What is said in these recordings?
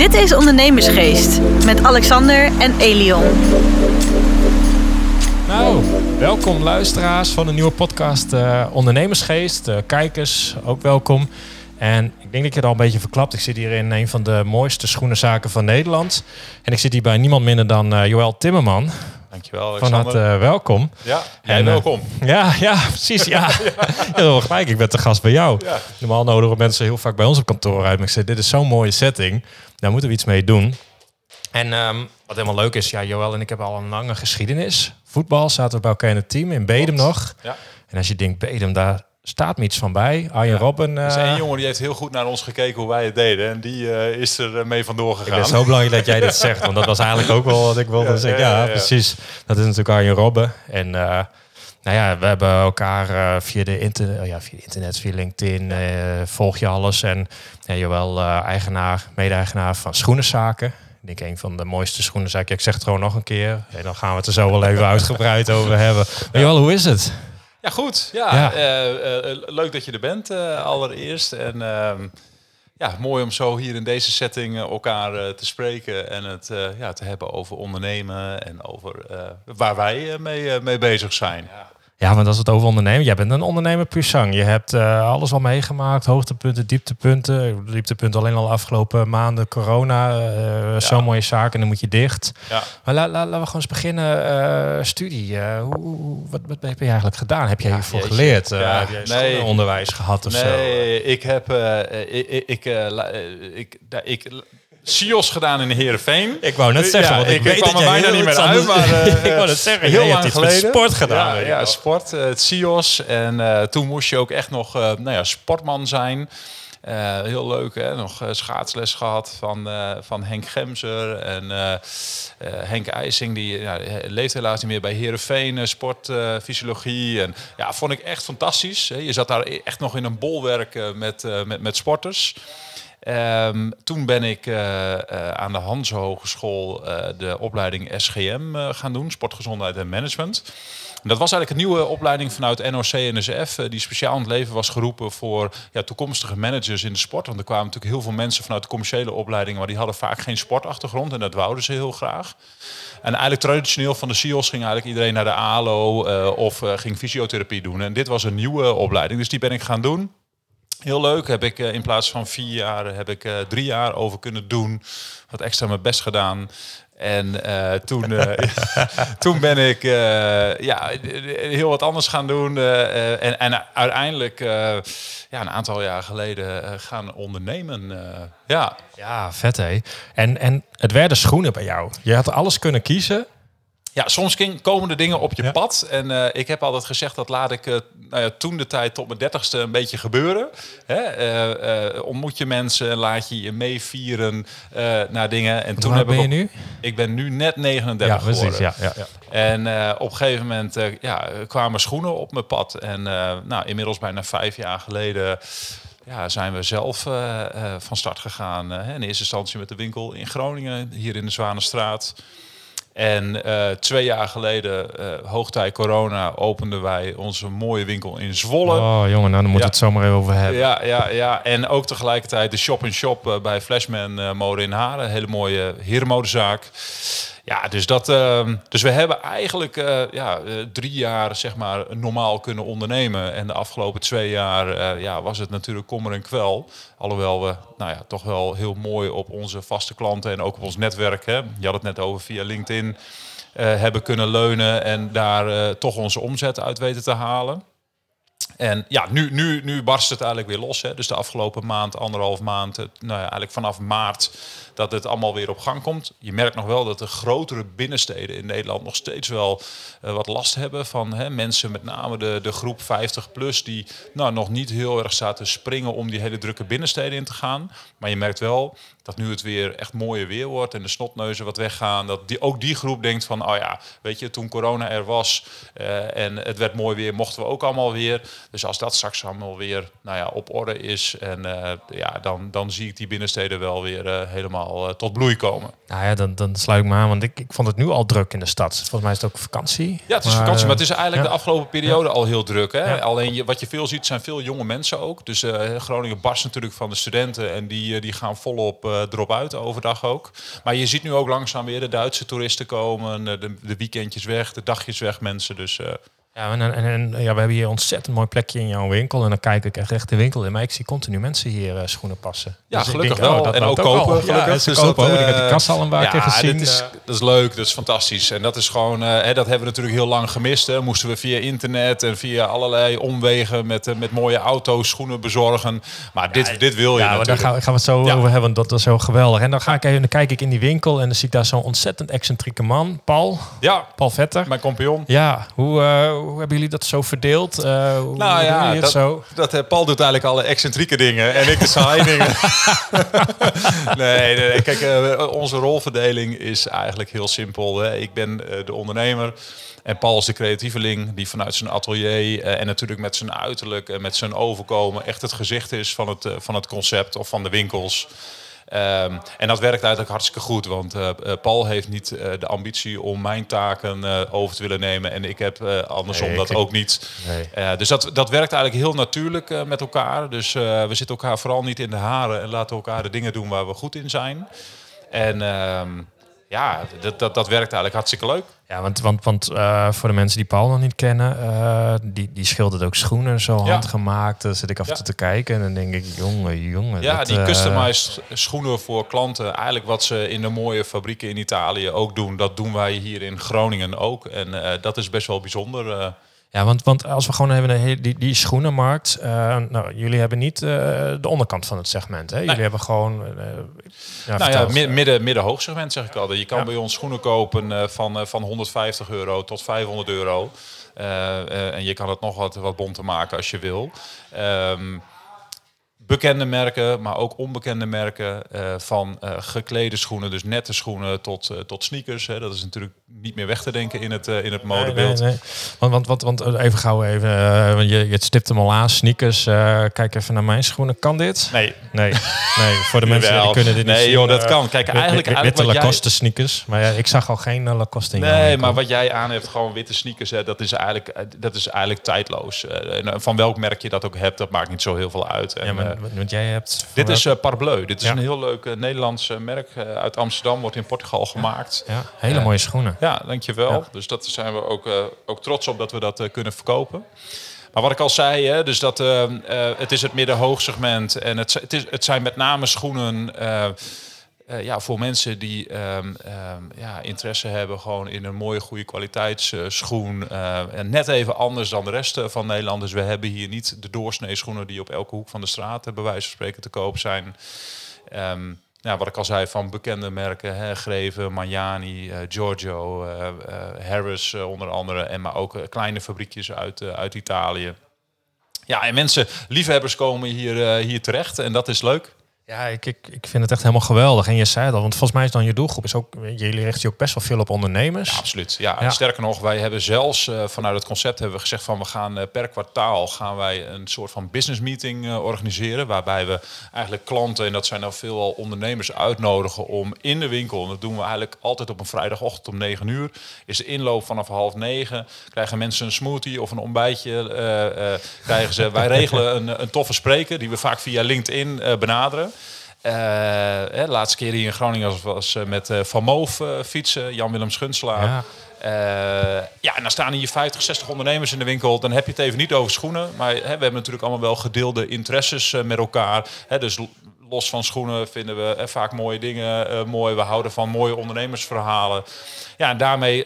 Dit is Ondernemersgeest met Alexander en Elion. Nou, welkom luisteraars van de nieuwe podcast uh, Ondernemersgeest. Uh, kijkers, ook welkom. En ik denk dat je het al een beetje verklapt. Ik zit hier in een van de mooiste schoenenzaken van Nederland. En ik zit hier bij niemand minder dan uh, Joël Timmerman. Dankjewel, Alexander. Van harte welkom. Ja, en, welkom. ja, ja, precies. Ja. Heel gelijk, ik ben te gast bij jou. Ja. Normaal nodigen mensen heel vaak bij ons op kantoor uit. Maar ik zei, dit is zo'n mooie setting. Daar moeten we iets mee doen. En um, wat helemaal leuk is, ja, Joël en ik hebben al een lange geschiedenis. Voetbal zaten we bij elkaar in het team, in Bedem nog. Ja. En als je denkt, Bedem, daar staat me iets van bij. Arjen Robben. Uh, er is één jongen die heeft heel goed naar ons gekeken hoe wij het deden. En die uh, is er mee vandoor gegaan. Het is zo belangrijk dat jij dit zegt. Want dat was eigenlijk ook wel wat ik wilde zeggen. Ja, precies. Dat is natuurlijk Arjen Robben. En uh, nou ja, we hebben elkaar via, de internet, ja, via internet, via LinkedIn, volg je alles. En ja, Joël, eigenaar, mede-eigenaar van Schoenenzaken. Ik denk een van de mooiste schoenenzaken. Ik zeg het gewoon nog een keer. En dan gaan we het er zo wel even uitgebreid over hebben. Maar Joël, hoe is het? Ja, goed. Ja, eh, eh, leuk dat je er bent uh, allereerst. En ehm, ja, mooi om zo hier in deze setting elkaar te spreken en het ja, te hebben over ondernemen en over waar wij mee, mee bezig zijn. Ja. Ja, want als het over ondernemen, jij bent een ondernemer puur Je hebt uh, alles al meegemaakt, hoogtepunten, dieptepunten. Dieptepunten alleen al afgelopen maanden, corona, uh, zo'n mooie zaak en dan moet je dicht. Ja. Maar la, laten we gewoon eens beginnen. Uh, studie, hoe, wat, wat heb je eigenlijk gedaan? Heb jij hiervoor geleerd? heb jij nee, onderwijs gehad of nee, zo? Nee, ik heb, ik, ik, ik, ik SIOS gedaan in Heerenveen. Ik wou net zeggen, want ik, ik weet kwam er bijna niet meer uit. Maar, uh, ik wou net zeggen, heel lang geleden. sport gedaan. Ja, ja sport, uh, het SIOS. En uh, toen moest je ook echt nog nou ja, sportman zijn. Heel leuk, hè? nog schaatsles gehad van, van Henk Gemser en Henk IJsing. Die ja, leeft helaas niet meer bij Herenveen, sportfysiologie. en ja, vond ik echt fantastisch. Hè? Je zat daar echt nog in een bolwerk met, met, met sporters. Um, toen ben ik uh, uh, aan de Hans Hogeschool uh, de opleiding SGM gaan doen, Sportgezondheid en Management. En dat was eigenlijk een nieuwe opleiding vanuit NOC-NSF, die speciaal in het leven was geroepen voor ja, toekomstige managers in de sport. Want er kwamen natuurlijk heel veel mensen vanuit de commerciële opleidingen, maar die hadden vaak geen sportachtergrond en dat wouden ze heel graag. En eigenlijk traditioneel van de CIO's ging eigenlijk iedereen naar de ALO of ging fysiotherapie doen. En dit was een nieuwe opleiding, dus die ben ik gaan doen. Heel leuk. Heb ik uh, in plaats van vier jaar heb ik uh, drie jaar over kunnen doen. Wat extra mijn best gedaan. En toen, toen ben ik ja, heel wat anders gaan doen. en, en uiteindelijk ja, een aantal jaar geleden gaan ondernemen. ja. ja, vet hé. En, en het werden schoenen bij jou. Je had alles kunnen kiezen. Ja, soms komen de dingen op je pad. En uh, ik heb altijd gezegd dat laat ik uh, nou ja, toen de tijd tot mijn dertigste een beetje gebeuren. Hè? Uh, ontmoet je mensen, laat je je meevieren naar dingen. En toen heb ben ik je nu? Ik ben nu net 39 ja, geworden. Ja, ja, ja. En op een gegeven moment ja, kwamen schoenen op mijn pad. En nou, inmiddels bijna vijf jaar geleden ja, zijn we zelf van start gegaan. In eerste instantie met de winkel in Groningen, hier in de Zwanenstraat. En uh, twee jaar geleden, uh, hoogtij corona, openden wij onze mooie winkel in Zwolle. Oh jongen, nou dan moet ja. het zomaar even over hebben. Ja, ja, ja. En ook tegelijkertijd de shop-in-shop -shop, uh, bij Flashman Mode in Haren. Hele mooie herenmodezaak. Ja, dus, dat, uh, dus we hebben eigenlijk uh, ja, uh, drie jaar zeg maar, normaal kunnen ondernemen. En de afgelopen twee jaar ja, was het natuurlijk kommer en kwel. Alhoewel we nou ja, toch wel heel mooi op onze vaste klanten en ook op ons netwerk, hè, je had het net over via LinkedIn, hebben kunnen leunen en daar toch onze omzet uit weten te halen. En ja, nu, nu, nu barst het eigenlijk weer los. Hè. Dus de afgelopen maand, anderhalf maand, nou ja, eigenlijk vanaf maart dat het allemaal weer op gang komt. Je merkt nog wel dat de grotere binnensteden in Nederland nog steeds wel uh, wat last hebben van hè, mensen, met name de, de groep 50 plus, die nou, nog niet heel erg te springen om die hele drukke binnensteden in te gaan. Maar je merkt wel dat nu het weer echt mooier weer wordt en de snotneuzen wat weggaan, dat die, ook die groep denkt van, oh ja, weet je, toen corona er was uh, en het werd mooi weer, mochten we ook allemaal weer. Dus als dat straks allemaal weer nou ja, op orde is, en, ja, dan, dan zie ik die binnensteden wel weer helemaal tot bloei komen. Nou ja, dan, dan sluit ik me aan, want ik, ik vond het nu al druk in de stad. Volgens mij is het ook vakantie. Ja, het is vakantie, maar het is eigenlijk de afgelopen periode al heel druk. Hè? Alleen je, wat je veel ziet zijn veel jonge mensen ook. Dus Groningen barst natuurlijk van de studenten en die, die gaan volop erop uit overdag ook. Maar je ziet nu ook langzaam weer de Duitse toeristen komen, de, de weekendjes weg, de dagjes weg mensen. Dus uh, ja, en, en, en, ja, we hebben hier een ontzettend mooi plekje in jouw winkel. En dan kijk ik echt de winkel in. Maar ik zie continu mensen hier uh, schoenen passen. Ja, dus gelukkig denk, wel. Oh, dat en ook kopen, gelukkig. Ja, dus kopen dat, uh, ik heb die eh, kassa al een paar ja, keer gezien. Dat is, dat is leuk, dat is fantastisch. En dat is gewoon, uh, hè, dat hebben we natuurlijk heel lang gemist. Hè. Moesten we via internet en via allerlei omwegen met, met mooie auto's schoenen bezorgen. Maar dit, dit wil je ja, natuurlijk. daar gaan, gaan we het zo over hebben. Dat is zo geweldig. En dan, ga ik even, dan kijk ik in die winkel en dan zie ik daar zo'n ontzettend excentrieke man. Paul. Ja. Paul Vetter. Mijn compagnon. Ja, hoe, hoe hebben jullie dat zo verdeeld? Uh, nou ja, dat, zo? dat uh, Paul doet eigenlijk alle excentrieke dingen en ik de saaie dingen. nee, nee, kijk, uh, onze rolverdeling is eigenlijk heel simpel. Hè. Ik ben de ondernemer. En Paul is de creatieveling die vanuit zijn atelier en natuurlijk met zijn uiterlijk en met zijn overkomen echt het gezicht is van het, van het concept of van de winkels. Ehm, en dat werkt eigenlijk hartstikke goed, want uh, Paul heeft niet uh, de ambitie om mijn taken uh, over te willen nemen. En ik heb andersom nee, dat ook niet. Nee. dus dat, dat werkt eigenlijk heel natuurlijk met elkaar. Dus we zitten elkaar vooral niet in de haren en laten elkaar de dingen doen waar we goed in zijn. En ehm, ja, dat, dat, dat werkt eigenlijk hartstikke leuk. Ja, want, want, want uh, voor de mensen die Paul nog niet kennen, uh, die, die schildert ook schoenen zo ja. handgemaakt. Daar zit ik af en ja. toe te kijken en dan denk ik, jongen, jongen. Ja, dat, die uh, customized schoenen voor klanten. Eigenlijk wat ze in de mooie fabrieken in Italië ook doen, dat doen wij hier in Groningen ook. En dat is best wel bijzonder. Ja, want, want als we gewoon hebben die, die schoenenmarkt. Uh, nou, jullie hebben niet uh, de onderkant van het segment. Hè? Jullie nee. hebben gewoon. Uh, ja, nou ja, midden, midden hoog segment zeg ik al. Je kan ja. bij ons schoenen kopen van, van 150 euro tot 500 euro. en je kan het nog wat, wat bonter maken als je wil. Um, bekende merken, maar ook onbekende merken uh, van uh, geklede schoenen, dus nette schoenen tot, uh, tot sneakers. Hè. Dat is natuurlijk niet meer weg te denken in het, in het modebeeld. Nee, nee, nee. Want, want, want, want even gauw even, je, je stipt hem al aan, sneakers. kijk even naar mijn schoenen. Kan dit? Nee. Nee, nee voor de mensen die kunnen dit niet Nee joh, dat kan. Kijk, eigenlijk... eigenlijk witte Lacoste jij... sneakers. Maar ja, ik zag al geen Lacoste in Nee, maar wat jij aan hebt, gewoon witte sneakers, hè, dat, is eigenlijk, dat is eigenlijk tijdloos. van welk merk je dat ook hebt, dat maakt niet zo heel veel uit. En, ja, maar, want jij hebt... Dit is uh, Parbleu. Dit is ja. een heel leuk uh, Nederlands uh, merk uit Amsterdam. Wordt in Portugal gemaakt. Ja, hele mooie schoenen. Ja, dankjewel. Dus dat zijn we ook, ook trots op dat we dat kunnen verkopen. Maar wat ik al zei, hè, dus dat, het is het midden-hoogsegment. En het, het, is, het zijn met name schoenen... Uh, ja, voor mensen die um, um, ja, interesse hebben gewoon in een mooie, goede kwaliteitsschoen. Uh, en net even anders dan de rest van Nederland. Dus we hebben hier niet de doorsnee schoenen die op elke hoek van de straat bij wijze van spreken te koop zijn. Um, wat ik al zei, van bekende merken, hè, Greven, Magnani, uh, Giorgio, Harris onder andere. En maar ook kleine fabriekjes uit, uit Italië. Ja, en mensen, liefhebbers komen hier, hier terecht en dat is leuk. Ja, ik, ik, ik vind het echt helemaal geweldig. En je zei het al, want volgens mij is dan je doelgroep is ook, jullie richten je ook best wel veel op ondernemers. Ja, absoluut. Ja, ja. sterker nog, wij hebben zelfs uh, vanuit het concept hebben we gezegd van we gaan uh, per kwartaal gaan wij een soort van business meeting uh, organiseren, waarbij we eigenlijk klanten en dat zijn dan veelal ondernemers uitnodigen om in de winkel. En dat doen we eigenlijk altijd op een vrijdagochtend om 9 uur. Is de inloop vanaf half negen. Krijgen mensen een smoothie of een ontbijtje? krijgen ze. wij regelen een, een toffe spreker die we vaak via LinkedIn benaderen. Hè, de laatste keer hier in Groningen was uh, met uh, Van Moof fietsen, Jan-Willem Schunselaar. Ja. ja, en dan staan hier 50, 60 ondernemers in de winkel. Dan heb je het even niet over schoenen. Maar hè, we hebben natuurlijk allemaal wel gedeelde interesses met elkaar. Hè, dus los van schoenen vinden we vaak mooie dingen mooi. We houden van mooie ondernemersverhalen. Ja, en daarmee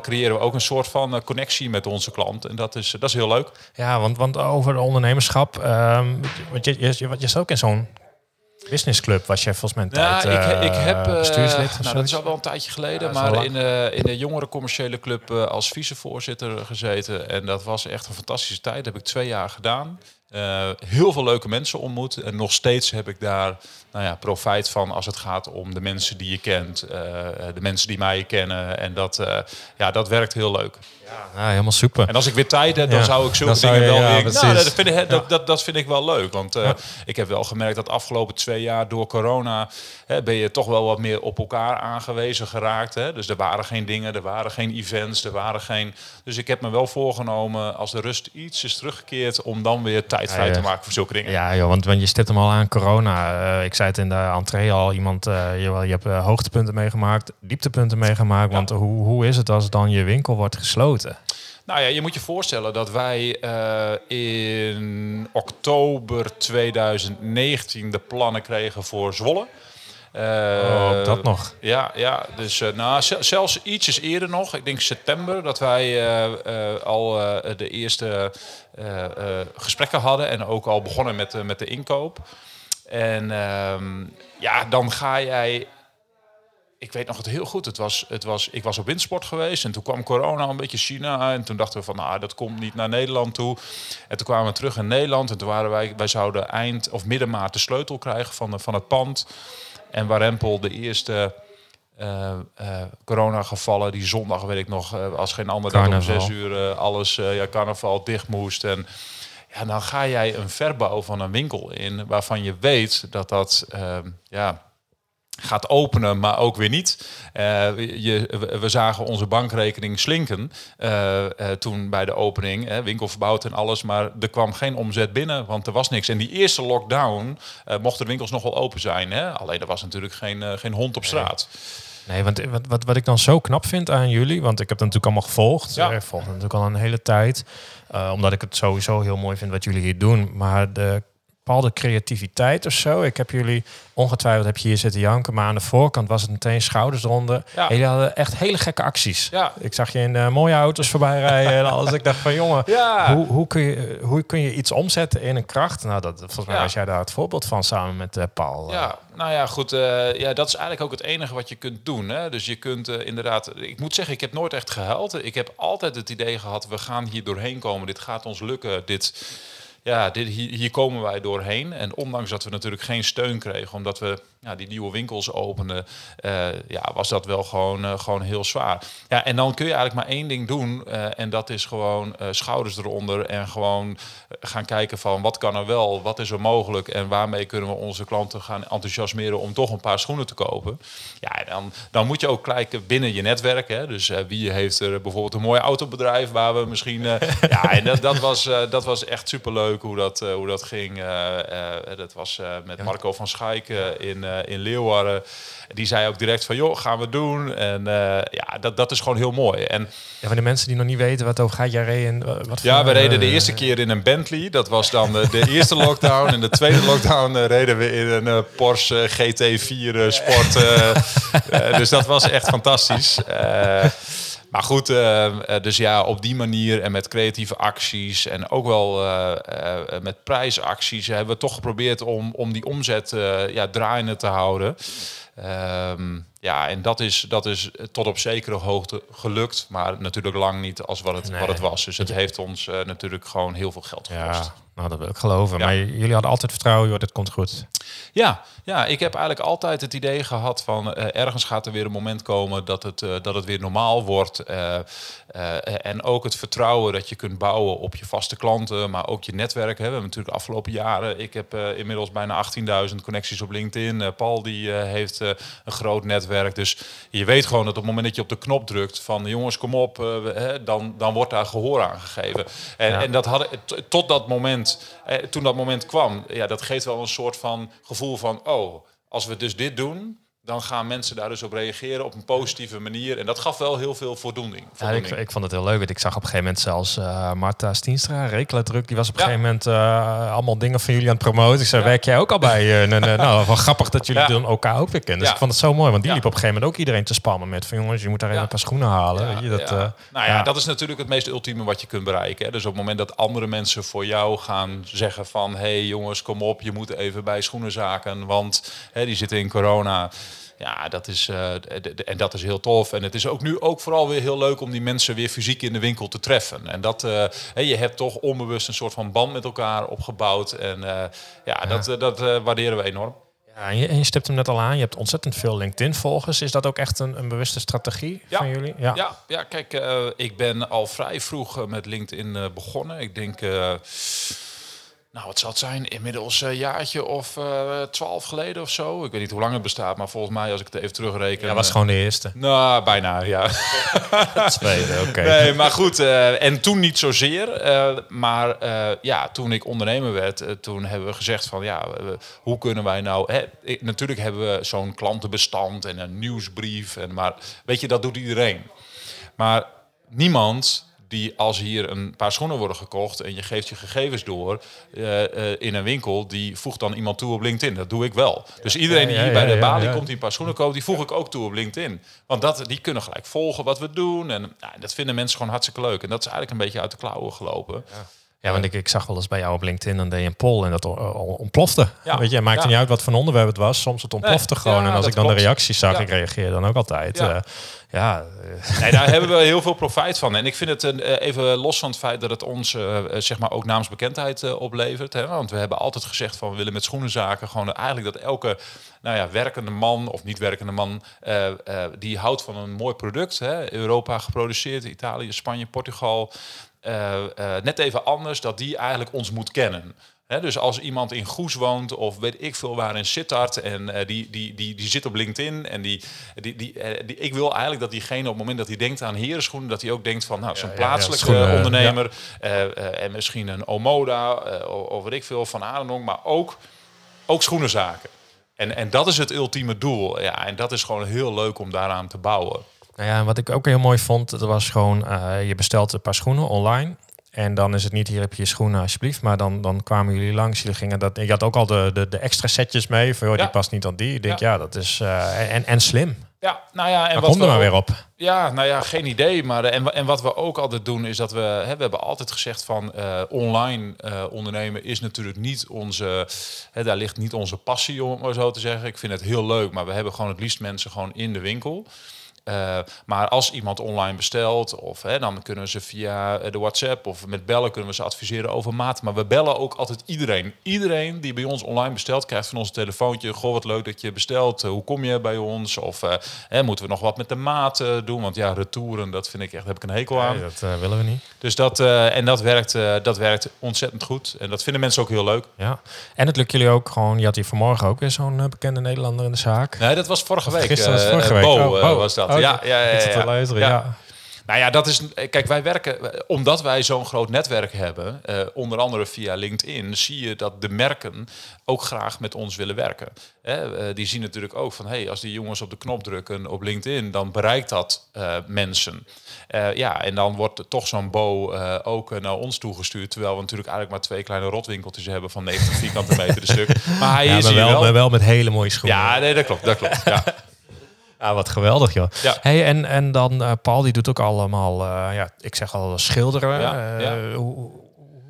creëren we ook een soort van connectie met onze klant. En dat is, dat is heel leuk. Ja, want, want over ondernemerschap. Um, want je, je, je, je ook in zo'n businessclub was jij volgens mij ja, tijd ik, ik heb, uh, bestuurslid. nou, dat is al wel een tijdje geleden, maar in, uh, in de jongere commerciële club als vicevoorzitter gezeten. En dat was echt een fantastische tijd. Dat heb ik twee jaar gedaan. Uh, heel veel leuke mensen ontmoet. En nog steeds heb ik daar nou ja, profijt van als het gaat om de mensen die je kent. Uh, de mensen die mij kennen. En dat, uh, ja, dat werkt heel leuk. Ja, helemaal super. En als ik weer tijd heb, dan zou ik zulke dingen wel weer... Nou, dat, vind ik, dat, dat, dat vind ik wel leuk. Want uh, ik heb wel gemerkt dat de afgelopen twee jaar door corona... Hè, ben je toch wel wat meer op elkaar aangewezen geraakt. Hè? Dus er waren geen dingen, er waren geen events, er waren geen... Dus ik heb me wel voorgenomen, als de rust iets is teruggekeerd... om dan weer tijd te maken voor zulke dingen. Ja, joh, want, want je stipt hem al aan corona. Uh, ik zei het in de entree al, iemand... Uh, je, je hebt hoogtepunten meegemaakt, dieptepunten meegemaakt. Want hoe, hoe is het als dan je winkel wordt gesloten? Nou ja, je moet je voorstellen dat wij in oktober 2019 de plannen kregen voor Zwolle. Oh, dat nog? Ja, ja dus uh, nou, zelfs ietsjes eerder nog. Ik denk september dat wij al de eerste gesprekken hadden en ook al begonnen met, met de inkoop. En ehm, ja, dan ga jij ik weet nog het heel goed. Het was, het was, ik was op windsport geweest en toen kwam corona een beetje China. En toen dachten we van, nou, dat komt niet naar Nederland toe. En toen kwamen we terug in Nederland en toen waren wij, wij zouden eind of midden maart de sleutel krijgen van, de, van het pand. En Warempel de eerste uh, uh, coronagevallen, die zondag weet ik nog, uh, als geen ander dag om zes uur alles, ja, carnaval dicht moest. En ja, dan ga jij een verbouw van een winkel in waarvan je weet dat dat, ja gaat openen, maar ook weer niet. Uh, je, we zagen onze bankrekening slinken uh, uh, toen bij de opening, winkel verbouwd en alles, maar er kwam geen omzet binnen, want er was niks. En die eerste lockdown mochten de winkels nog wel open zijn, hè? alleen er was natuurlijk geen, geen hond op straat. Nee. want wat, wat, wat ik dan zo knap vind aan jullie, want ik heb het natuurlijk allemaal gevolgd. Ja. Ik volg natuurlijk al een hele tijd. omdat ik het sowieso heel mooi vind wat jullie hier doen. Maar de bepaalde creativiteit of zo. Ik heb jullie ongetwijfeld heb je hier zitten janken, maar aan de voorkant was het meteen schouders eronder. Ja. Jullie hadden echt hele gekke acties. Ja. Ik zag je in uh, mooie auto's voorbij rijden en alles. Ik dacht van jongen, ja. hoe, hoe, kun je, hoe kun je iets omzetten in een kracht? Nou, dat, volgens mij was jij daar het voorbeeld van samen met uh, Paul. Ja, nou ja, goed. Uh, ja, dat is eigenlijk ook het enige wat je kunt doen. Hè? Dus je kunt inderdaad, ik moet zeggen, ik heb nooit echt gehuild. Ik heb altijd het idee gehad, we gaan hier doorheen komen. Dit gaat ons lukken. Dit ja, dit, hier, hier, komen wij doorheen. En ondanks dat we natuurlijk geen steun kregen, omdat we ja, die nieuwe winkels openden, uh, ja, was dat wel gewoon, uh, gewoon heel zwaar. Ja, en dan kun je eigenlijk maar één ding doen. Uh, en dat is gewoon schouders eronder en gewoon gaan kijken van wat kan er wel, wat is er mogelijk en waarmee kunnen we onze klanten gaan enthousiasmeren om toch een paar schoenen te kopen. Ja, dan, dan moet je ook kijken binnen je netwerk. Hè. Dus wie heeft er bijvoorbeeld een mooi autobedrijf waar we misschien. ja, en dat, dat, was, dat was echt superleuk hoe dat, hoe dat ging. dat was met Marco van Schaik in. Eh, in Leeuwarden. Die zei ook direct van, joh, gaan we doen. En uh, ja, dat, dat is gewoon heel mooi. En ja, van de mensen die nog niet weten wat over gaat, jij reed in, wat Ja, we reden de eerste keer in een Bentley. Dat was dan de, eerste lockdown. En de tweede lockdown reden we in een Porsche GT4 Sport. dus dat was echt fantastisch. Maar goed, uh, dus ja, op die manier en met creatieve acties en ook wel uh, uh, met prijsacties hebben we toch geprobeerd om, om die omzet ja, draaiende te houden. Um, ja, en dat is, dat is tot op zekere hoogte gelukt, maar natuurlijk lang niet als wat het, wat het was. Dus het heeft ons natuurlijk gewoon heel veel geld gekost. Ja, nou, dat wil ik geloven. Maar jullie hadden altijd vertrouwen, joh, dit komt goed. Ja, ja, ik heb eigenlijk altijd het idee gehad van uh, ergens gaat er weer een moment komen dat het, uh, dat het weer normaal wordt. Uh, en ook het vertrouwen dat je kunt bouwen op je vaste klanten, maar ook je netwerk. Hè. We hebben natuurlijk de afgelopen jaren, ik heb inmiddels bijna 18.000 connecties op LinkedIn. Paul die heeft een groot netwerk. Dus je weet gewoon dat op het moment dat je op de knop drukt van jongens kom op, dan, dan wordt daar gehoor aan gegeven. En, ja. en dat had tot dat moment, toen dat moment kwam, ja, dat geeft wel een soort van gevoel van oh, als we dus dit doen, dan gaan mensen daar dus op reageren op een positieve manier. En dat gaf wel heel veel voldoening. Ja, ik, ik, vond het heel leuk. Ik zag op een gegeven moment zelfs uh, Marta Stienstra, Rekela die was op een gegeven moment uh, allemaal dingen van jullie aan het promoten. Ik zei, werk jij ook al bij je? en, uh, nou, wel grappig dat jullie dan elkaar ook weer kennen. Dus ik vond het zo mooi, want die liep op een gegeven moment ook iedereen te spammen met van jongens, je moet daar even een paar schoenen halen. Je, dat, nou ja, dat is natuurlijk het meest ultieme wat je kunt bereiken. Hè. Dus op het moment dat andere mensen voor jou gaan zeggen van, hé hey, jongens, kom op, je moet even bij schoenenzaken, want hè, die zitten in corona. Ja, dat is, uh, en dat is heel tof. En het is ook nu ook vooral weer heel leuk om die mensen weer fysiek in de winkel te treffen. En dat, uh, je hebt toch onbewust een soort van band met elkaar opgebouwd. En uh, ja, ja, dat, dat waarderen we enorm. Ja, en je, je stipt hem net al aan. Je hebt ontzettend veel LinkedIn-volgers. Is dat ook echt een, een bewuste strategie ja. van jullie? Ja, ja, ja kijk, ik ben al vrij vroeg met LinkedIn begonnen. Ik denk... Uh, nou, wat zal het zijn? Inmiddels een jaartje of uh, twaalf geleden of zo. Ik weet niet hoe lang het bestaat, maar volgens mij, als ik het even terugreken... Ja, was gewoon de eerste. Nou, bijna, ja. Tweede, oké. Nee, maar goed. Uh, en toen niet zozeer. Uh, maar ja, toen ik ondernemer werd, toen hebben we gezegd van... Ja, hoe kunnen wij nou... Hè, ik, natuurlijk hebben we zo'n klantenbestand en een nieuwsbrief. En, maar weet je, dat doet iedereen. Maar niemand die als hier een paar schoenen worden gekocht en je geeft je gegevens door uh, uh, in een winkel, die voegt dan iemand toe op LinkedIn. Dat doe ik wel. Dus iedereen die hier bij de balie komt die een paar schoenen koopt, die voeg ik ook toe op LinkedIn. Want dat, die kunnen gelijk volgen wat we doen. En nou, dat vinden mensen gewoon hartstikke leuk. En dat is eigenlijk een beetje uit de klauwen gelopen. Ja, want ik, ik zag wel eens bij jou op LinkedIn, dan deed je een poll en dat ontplofte. Ja. Weet je, maakt ja. niet uit wat voor onderwerp het was. Soms het ontplofte nee, gewoon. Ja, en als ik dan klopt. de reacties zag, ik reageer dan ook altijd. Ja. Uh, ja. Nee, daar hebben we heel veel profijt van. En ik vind het een, even los van het feit dat het ons uh, zeg maar ook naamsbekendheid uh, oplevert. Hè? Want we hebben altijd gezegd van we willen met schoenenzaken gewoon eigenlijk dat elke nou ja, werkende man of niet werkende man uh, die houdt van een mooi product. Hè? Europa geproduceerd, Italië, Spanje, Portugal. Uh, net even anders, dat die eigenlijk ons moet kennen. He, dus als iemand in Goes woont of weet ik veel waar in Sittard en uh, die, die, die, die zit op LinkedIn en die, die, die, die, ik wil eigenlijk dat diegene op het moment dat hij denkt aan herenschoenen, dat hij ook denkt van nou, zo'n ja, plaatselijke ja, ondernemer en misschien een Omoda of weet ik veel van Adenong, maar ook, ook schoenenzaken. En, en dat is het ultieme doel. Ja, en dat is gewoon heel leuk om daaraan te bouwen. Nou ja, wat ik ook heel mooi vond, dat was gewoon, uh, je bestelt een paar schoenen online. En dan is het niet, hier heb je je schoenen alsjeblieft. Maar dan, dan kwamen jullie langs. Jullie gingen dat, je had ook al de, de, de extra setjes mee. Van, joh, die past niet aan die. Ik denk, ja, ja dat is... Uh, en, en slim. Ja, nou ja, en maar wat kom er maar weer op. Ja, nou ja, geen idee. Maar en, en wat we ook altijd doen is dat we, hè, we hebben altijd gezegd van uh, online uh, ondernemen is natuurlijk niet onze, hè, daar ligt niet onze passie om het maar zo te zeggen. Ik vind het heel leuk, maar we hebben gewoon het liefst mensen gewoon in de winkel. Uh, maar als iemand online bestelt, of hè, dan kunnen we ze via de WhatsApp of met bellen kunnen we ze adviseren over maat. Maar we bellen ook altijd iedereen. Iedereen die bij ons online bestelt, krijgt van ons een telefoontje. Goh, wat leuk dat je bestelt. Uh, hoe kom je bij ons? Of uh, hè, moeten we nog wat met de maat doen? Want ja, retouren, dat vind ik echt, heb ik een hekel aan. Nee, dat willen we niet. Dus dat, en dat werkt, dat werkt ontzettend goed. En dat vinden mensen ook heel leuk. Ja. En het lukt jullie ook gewoon, je had hier vanmorgen ook weer zo'n bekende Nederlander in de zaak. Nee, dat was vorige week. Gisteren was vorige week. Bo, oh, was dat. Oh, ja, ja, ja, ja, luisteren. Nou ja, dat is. Kijk, wij werken. Omdat wij zo'n groot netwerk hebben, uh, onder andere via LinkedIn, zie je dat de merken ook graag met ons willen werken. Uh, die zien natuurlijk ook van hey, als die jongens op de knop drukken op LinkedIn, dan bereikt dat uh, mensen. ja, en dan wordt toch zo'n bo ook naar ons toegestuurd. Terwijl we natuurlijk eigenlijk maar twee kleine rotwinkeltjes hebben van 90 vierkante meter de stuk. Maar hij ja, is maar hier wel, wel. maar wel met hele mooie schoenen. Ja, nee, dat klopt. Dat klopt. Ja. Ja, wat geweldig, joh. Ja. Hey, en, en dan uh, Paul, die doet ook allemaal, uh, ja, ik zeg al schilderen. Ja, ja. Hoe,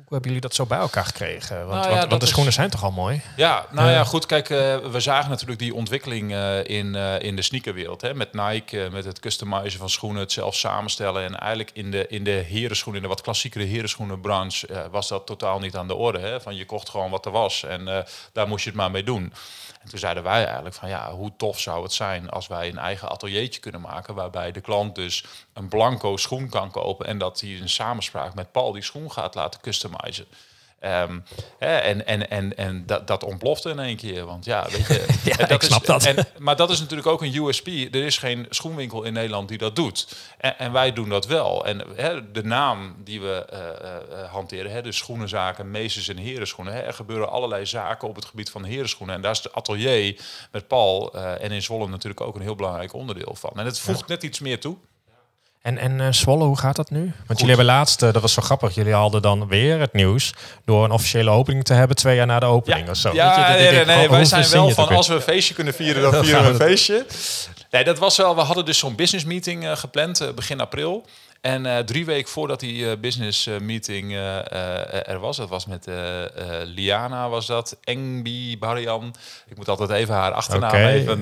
hoe, hebben jullie dat zo bij elkaar gekregen? Want, Nou ja, want, de is- schoenen zijn toch al mooi? Ja, nou ja, goed. Kijk, eh, we zagen natuurlijk die ontwikkeling eh, in, eh, in de sneakerwereld. Hè, met Nike, met het customizen van schoenen, het zelf samenstellen. En eigenlijk in de, in de herenschoenen, in de wat klassiekere herenschoenenbranche, was dat totaal niet aan de orde. Hè? Van je kocht gewoon wat er was en daar moest je het maar mee doen. En toen zeiden wij eigenlijk van ja, hoe tof zou het zijn als wij een eigen ateliertje kunnen maken. Waarbij de klant dus een blanco schoen kan kopen. En dat hij in samenspraak met Paul die schoen gaat laten customizen. Ehm, hè, en en, en, en dat, dat ontplofte in één keer. Want ja, weet je. Ja, en ik snap dat. En, maar dat is natuurlijk ook een USP. Er is geen schoenwinkel in Nederland die dat doet. En, en wij doen dat wel. En hè, de naam die we eh, eh, hanteren, hè, de schoenenzaken, meesters en herenschoenen. Hè, er gebeuren allerlei zaken op het gebied van herenschoenen. En daar is de atelier met Paul eh, en in Zwolle natuurlijk ook een heel belangrijk onderdeel van. En het voegt net iets meer toe. En, en eh, Zwolle, hoe gaat dat nu? Want jullie hebben laatst, eh, dat was zo grappig, jullie hadden dan weer het nieuws door een officiële opening te hebben twee jaar na de opening of zo. Ja, Weet je, dat nee, nee, wij zijn wel van als we een feestje kunnen vieren, dan vieren we een feestje. Nee, dat was wel. We hadden dus zo'n business meeting eh, gepland eh, begin april. En uh, drie weken voordat die business meeting er was, dat was met Liana, was dat, Engbi Barian. Ik moet altijd even haar achternaam okay. even...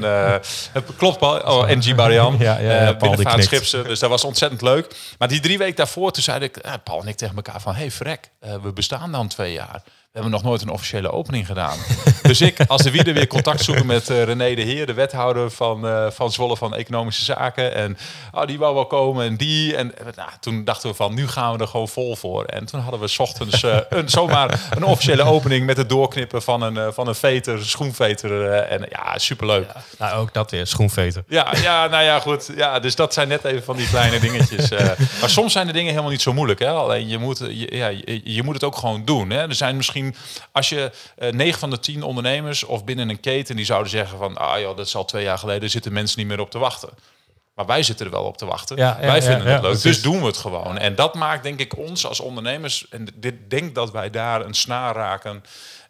klopt, Paul? Oh, NG Barian. ja, ja, ja Paul die Schipsen, dus dat was ontzettend leuk. Maar die drie weken daarvoor, toen zeiden ik, Paul en ik tegen elkaar van... hey, vrek, we bestaan dan twee jaar hebben nog nooit een officiële opening gedaan. dus ik, als de wieden weer contact zoeken met uh, René de Heer, de wethouder van, uh, van Zwolle van Economische Zaken. En oh, die wou wel komen en die. En nou, toen dachten we van, nu gaan we er gewoon vol voor. En toen hadden we s ochtends uh, een, zomaar een officiële opening met het doorknippen van een, van een veter, schoenveter. en ja, superleuk. Ja, nou, ook dat weer, schoenveter. Ja, ja, nou ja, goed. Ja, dus dat zijn net even van die kleine dingetjes. maar soms zijn de dingen helemaal niet zo moeilijk. Hè? Alleen je moet, je, ja, je, je moet het ook gewoon doen. Hè? Er zijn misschien als je uh, eh, 9 van de 10 ondernemers of binnen een keten die zouden zeggen van ah joh, dat is al twee jaar geleden, zitten mensen niet meer op te wachten. Maar wij zitten er wel op te wachten. Ja, wij vinden het leuk, dus doen we het gewoon. En dat maakt denk ik ons als ondernemers, en dit denk dat wij daar een snaar raken,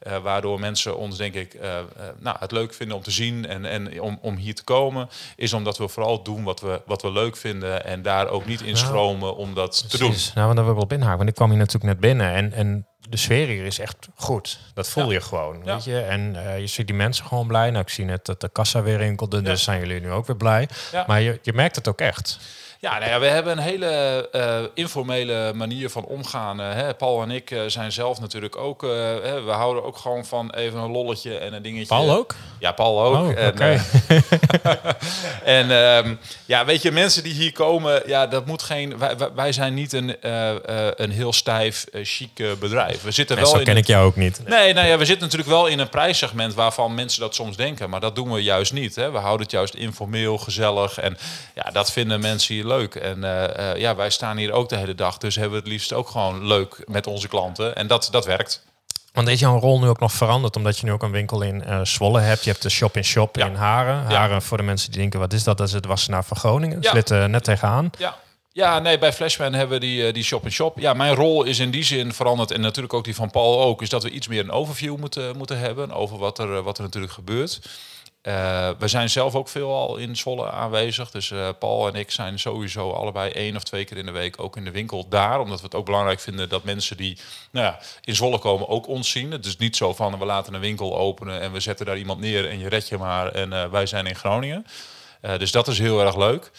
uh, waardoor mensen ons denk ik uh, uh, nou, het leuk vinden om te zien en, en om, om hier te komen, is omdat we vooral doen wat we, wat we leuk vinden en daar ook niet in schromen om dat te doen. Nou, want daar wil ik wel binnenhaken, want ik kwam hier natuurlijk net binnen en, en de sfeer hier is echt goed. Dat voel je gewoon, weet je. En uh, je ziet die mensen gewoon blij. Nou, ik zie net dat de kassa weer rinkelde, dus zijn jullie nu ook weer blij. Maar je, je merkt het ook echt. Ja, nou ja, we hebben een hele uh, informele manier van omgaan. Uh, hè. Paul en ik uh, zijn zelf natuurlijk ook. Hè, we houden ook gewoon van even een lolletje en een dingetje. Paul ook? Ja, Paul ook. Oh, en, okay. en um, ja, weet je, mensen die hier komen, ja, dat moet geen. Wij, wij zijn niet een, een heel stijf, chic bedrijf. We zitten nee, wel. Zo ken ik jou ook niet. Nee, nou ja, we zitten natuurlijk wel in een prijssegment waarvan mensen dat soms denken, maar dat doen we juist niet. Hè. We houden het juist informeel, gezellig en ja, dat vinden mensen hier leuk. En uh, ja, wij staan hier ook de hele dag, dus hebben we het liefst ook gewoon leuk met onze klanten. En dat, dat werkt. Want is jouw rol nu ook nog veranderd, omdat je nu ook een winkel in uh, Zwolle hebt. Je hebt de shop-in-shop in Haren. Haren, voor de mensen die denken, wat is dat? Dat is het Wassenaar van Groningen. Ja. Zit net tegenaan. Ja. Ja, nee, bij Flashman hebben we die, die shop-in-shop. Ja, mijn rol is in die zin veranderd. En natuurlijk ook die van Paul ook. Is dat we iets meer een overview moeten, moeten hebben over wat er, wat er natuurlijk gebeurt. Uh, we zijn zelf ook veel al in Zwolle aanwezig. Dus uh, Paul en ik zijn sowieso allebei één of twee keer in de week ook in de winkel daar. Omdat we het ook belangrijk vinden dat mensen die nou ja, in Zwolle komen ook ons zien. Het is niet zo van we laten een winkel openen en we zetten daar iemand neer en je red je maar en uh, wij zijn in Groningen. Dus dat is heel erg leuk.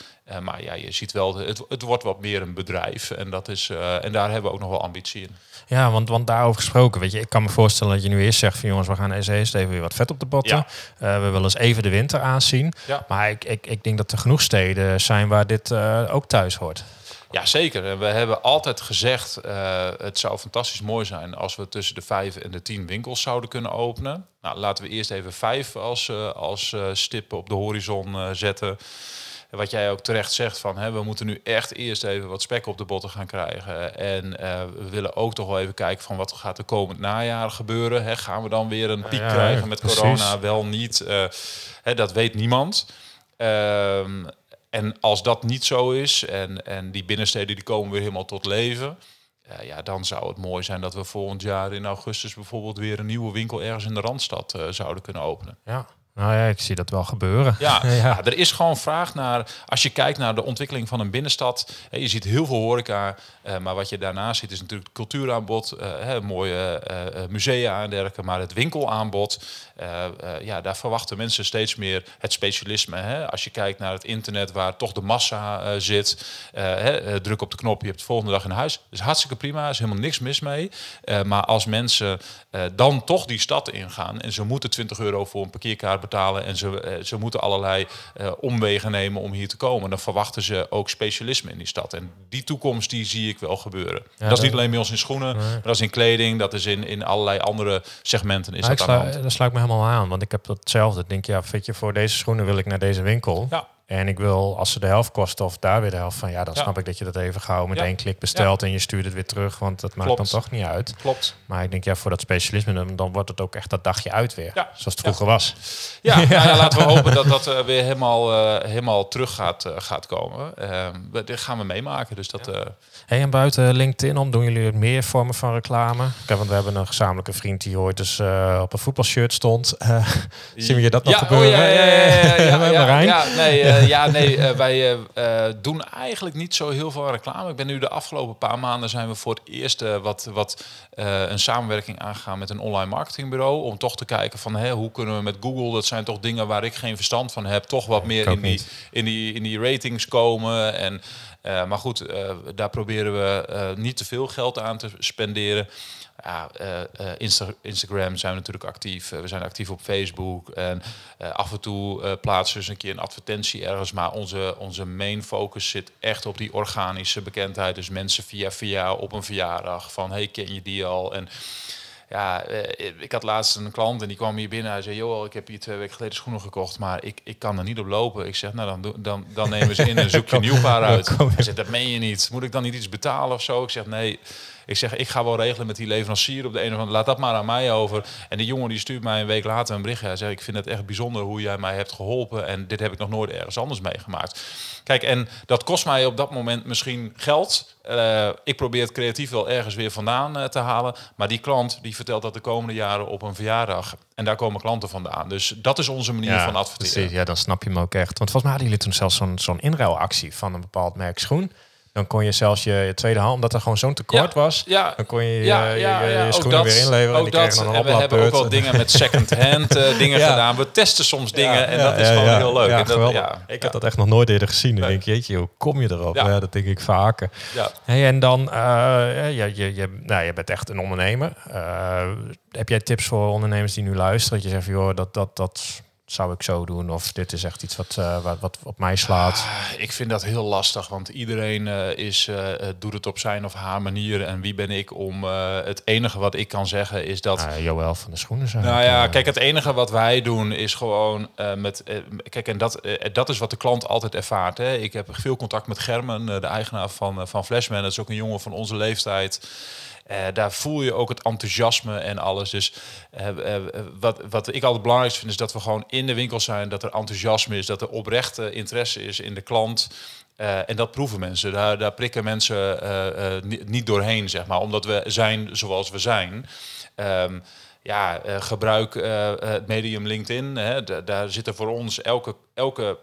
maar ja, je ziet wel, het, het wordt wat meer een bedrijf. En, dat is, en daar hebben we ook nog wel ambitie in. Ja, want, want daarover gesproken, weet je, ik kan me voorstellen dat je nu eerst zegt van jongens, we gaan eens even weer wat vet op de botten. Ja. We willen eens even de winter aanzien. Ja. Maar ik, ik, ik denk dat er genoeg steden zijn waar dit ook thuis hoort. Ja, zeker. En we hebben altijd gezegd, uh, het zou fantastisch mooi zijn als we tussen de vijf en de tien winkels zouden kunnen openen. Nou, laten we eerst even vijf als, als stip op de horizon zetten wat jij ook terecht zegt van hè, we moeten nu echt eerst even wat spek op de botten gaan krijgen. En uh, we willen ook toch wel even kijken van wat gaat er komend najaar gebeuren. Hè, gaan we dan weer een piek ja, krijgen met precies. corona? Wel niet. Uh, hè, dat weet niemand. Um, en als dat niet zo is en, en die binnensteden die komen weer helemaal tot leven. Uh, ja, dan zou het mooi zijn dat we volgend jaar in augustus bijvoorbeeld weer een nieuwe winkel ergens in de Randstad uh, zouden kunnen openen. Ja, nou ja, ik zie dat wel gebeuren. Ja, ja. er is gewoon vraag naar, als je kijkt naar de ontwikkeling van een binnenstad, je ziet heel veel horeca, uh, maar wat je daarnaast ziet is natuurlijk het cultuuraanbod, hè, mooie uh, musea en dergelijke, maar het winkelaanbod, ja, daar verwachten mensen steeds meer het specialisme. Als je kijkt naar het internet waar toch de massa zit, druk op de knop, je hebt het volgende dag in huis. Dus hartstikke prima, er is helemaal niks mis mee. maar als mensen dan toch die stad ingaan en ze moeten 20 euro voor een parkeerkaart betalen en ze, eh, ze moeten allerlei uh, omwegen nemen om hier te komen. Dan verwachten ze ook specialisme in die stad. En die toekomst die zie ik wel gebeuren. dat is niet alleen bij ons in schoenen, maar dat is in kleding, dat is in, in allerlei andere segmenten. Is dat, sla, dat sluit me helemaal aan, want ik heb datzelfde. Ik denk, ja, weet je, voor deze schoenen wil ik naar deze winkel. Ja. En ik wil, als ze de helft kosten of daar weer de helft van, ja, dan snap ik dat je dat even gauw met één klik bestelt en je stuurt het weer terug, want dat maakt dan toch niet uit. Klopt. Maar ik denk, ja, voor dat specialisme, dan, wordt het ook echt dat dagje uit weer, zoals het vroeger was. Nou ja, laten we hopen dat dat eh, weer helemaal, eh, helemaal terug gaat, eh, gaat komen. Ehm, dit gaan we meemaken, dus dat... Hey, en buiten LinkedIn om, doen jullie meer vormen van reclame? Kijk, want we hebben een gezamenlijke vriend die ooit dus op een voetbalshirt stond. zien we je dat nog oh, gebeuren? Oh, ja, ja, ja, ja, ja, ja, ja, nee, eh, ja, nee, eh, wij eh, doen eigenlijk niet zo heel veel reclame. Ik ben nu de afgelopen paar maanden zijn we voor het eerst wat, wat een samenwerking aangegaan met een online marketingbureau. Om toch te kijken van hè, hoe kunnen we met Google, dat zijn toch dingen waar ik geen verstand van heb, toch wat meer in die, in, die, in die ratings komen. En, maar goed, daar proberen we niet te veel geld aan te spenderen ja, uh, Instagram zijn we natuurlijk actief. we zijn actief op Facebook. En af en toe plaatsen we eens een keer een advertentie ergens. Maar onze, onze main focus zit echt op die organische bekendheid. Dus mensen via via op een verjaardag. Van hey, ken je die al? En ja, ik had laatst een klant en die kwam hier binnen. Hij zei, joh, ik heb hier twee weken geleden schoenen gekocht, maar ik, ik kan er niet op lopen. Ik zeg, nou dan, dan, dan nemen ze in en zoek je een nieuw paar uit. Hij zegt, dat meen je niet. Moet ik dan niet iets betalen of zo? Ik zeg, nee, ik zeg, ik ga wel regelen met die leverancier op de een of andere. Laat dat maar aan mij over. En die jongen die stuurt mij een week later een bericht. Hij zegt, ik vind het echt bijzonder hoe jij mij hebt geholpen. En dit heb ik nog nooit ergens anders meegemaakt. Kijk, en dat kost mij op dat moment misschien geld. Uh, ik probeer het creatief wel ergens weer vandaan uh, te halen. Maar die klant die vertelt dat de komende jaren op een verjaardag. En daar komen klanten vandaan. Dus dat is onze manier van adverteren. Precies, ja, dan snap je hem ook echt. Want volgens mij hadden jullie toen zelfs zo'n zo'n inruilactie van een bepaald merk schoen. Dan kon je zelfs je, tweede hand, omdat er gewoon zo'n tekort was, ja, dan kon je ja, je, je, je schoenen weer inleveren. Ook en die dat, dan en we hebben ook wel dingen met second-hand uh, dingen gedaan. We testen soms dingen en dat is gewoon heel leuk. Dat, ik heb dat echt nog nooit eerder gezien. Dan denk je, jeetje, hoe kom je erop? Ja. dat denk ik vaker. Ja. Hey, en dan, uh, je, je, je, nou, je bent echt een ondernemer. Uh, heb jij tips voor ondernemers die nu luisteren? Dat je zegt, joh, dat, dat, dat zou ik zo doen? Of dit is echt iets wat, uh, wat, wat, op mij slaat? Ah, ik vind dat heel lastig, want iedereen uh, is, uh, doet het op zijn of haar manier. En wie ben ik om... het enige wat ik kan zeggen is dat... Uh, Joël van de Schoenen zijn. Nou ja, kijk, het enige wat wij doen is gewoon met... kijk, en dat, dat is wat de klant altijd ervaart. Hè. Ik heb veel contact met Germen, de eigenaar van, van Flashman. Dat is ook een jongen van onze leeftijd. Uh, daar voel je ook het enthousiasme en alles. Dus uh, uh, wat, wat ik altijd belangrijk vind, is dat we gewoon in de winkel zijn, dat er enthousiasme is, dat er oprechte interesse is in de klant. en dat proeven mensen. Daar, daar prikken mensen niet doorheen, zeg maar, omdat we zijn zoals we zijn. Um, ja, uh, gebruik uh, het medium LinkedIn. Hè. daar zitten voor ons elke, elke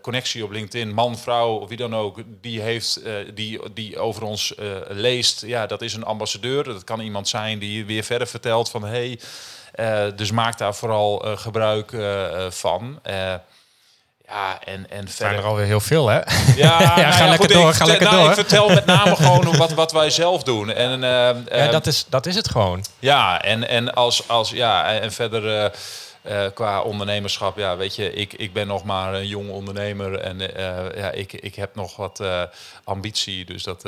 connectie op LinkedIn, man, vrouw, of wie dan ook, die, heeft, die, die over ons leest. Ja, dat is een ambassadeur. Dat kan iemand zijn die weer verder vertelt van hé. Hey, dus maak daar vooral gebruik van. Ja, en, en verder... er alweer heel veel, hè? Ja, ja, nou ga lekker door, ga lekker nou, door. Ik vertel met name gewoon wat, wat wij zelf doen. En, uh, ja, ehm, dat is, dat is het gewoon. Ja, en, en, als, als, ja, en verder... Uh, uh, qua ondernemerschap, ja, weet je, ik, ik ben nog maar een jong ondernemer en uh, ja, ik, ik heb nog wat uh, ambitie. Dus dat,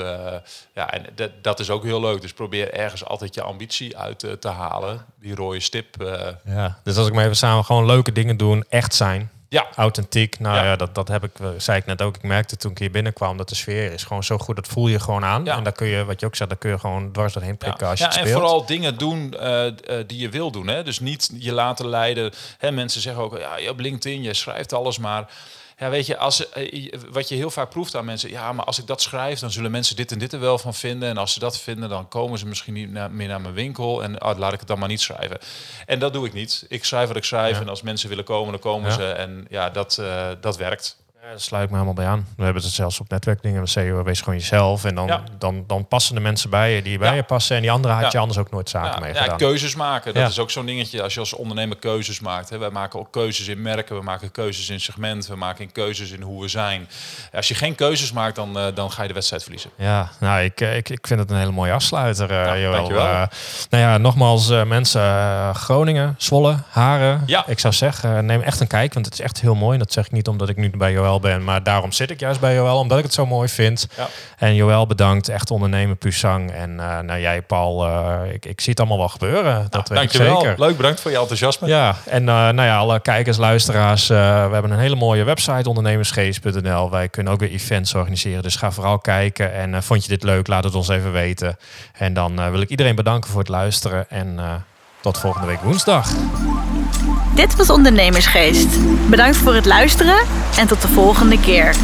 ja, en dat, dat is ook heel leuk. Dus probeer ergens altijd je ambitie uit te halen, die rode stip. Ja, dus als ik me even samen gewoon leuke dingen doen, echt zijn. Ja. Authentiek. Nou ja, dat, dat heb ik, eh, zei ik net ook. Ik merkte toen ik hier binnenkwam dat de sfeer is gewoon zo goed. Dat voel je gewoon aan. Ja. En daar kun je, wat je ook zegt, daar kun je gewoon dwars doorheen prikken als je ja, En vooral dingen doen uh, die je wil doen. Hè? Dus niet je laten leiden. Hè, mensen zeggen ook, ja, op LinkedIn, je schrijft alles maar. Ja, weet je, als, eh, wat je heel vaak proeft aan mensen, ja, maar als ik dat schrijf, dan zullen mensen dit en dit er wel van vinden. En als ze dat vinden, dan komen ze misschien niet meer naar mijn winkel. En oh, laat ik het dan maar niet schrijven. En dat doe ik niet. Ik schrijf wat ik schrijf. En als mensen willen komen, dan komen ze. En ja, dat, uh, dat werkt. Ja, daar sluit ik me helemaal bij aan. We hebben het zelfs op netwerkdingen. We zeggen, wees gewoon jezelf. En dan, dan, dan passen de mensen bij je die bij je passen. En die andere had je anders ook nooit zaken mee gedaan. Ja, keuzes maken. Dat is ook zo'n dingetje als je als ondernemer keuzes maakt. Hè. Wij maken ook keuzes in merken. We maken keuzes in segment. We maken keuzes in hoe we zijn. Als je geen keuzes maakt, dan, uh, dan ga je de wedstrijd verliezen. Ja, nou, ik, ik, ik vind het een hele mooie afsluiter, uh, Dankjewel. Uh, nou ja, nogmaals, mensen, Groningen, Zwolle, Haren. Ja. Ik zou zeggen, neem echt een kijk. Want het is echt heel mooi. En dat zeg ik niet omdat ik nu bij Joël ben. Maar daarom zit ik juist bij Joël, omdat ik het zo mooi vind. Ja. En Joël bedankt, echt ondernemer Pusang. En uh, nou jij Paul, uh, ik, ik zie het allemaal wel gebeuren. Dat weet dankjewel. ik zeker. Leuk, bedankt voor je enthousiasme. Ja, en uh, nou ja, alle kijkers, luisteraars. we hebben een hele mooie website, ondernemersgeest.nl. Wij kunnen ook weer events organiseren, dus ga vooral kijken. En vond je dit leuk, laat het ons even weten. En dan wil ik iedereen bedanken voor het luisteren. En tot volgende week woensdag. Dit was Ondernemersgeest. Bedankt voor het luisteren en tot de volgende keer.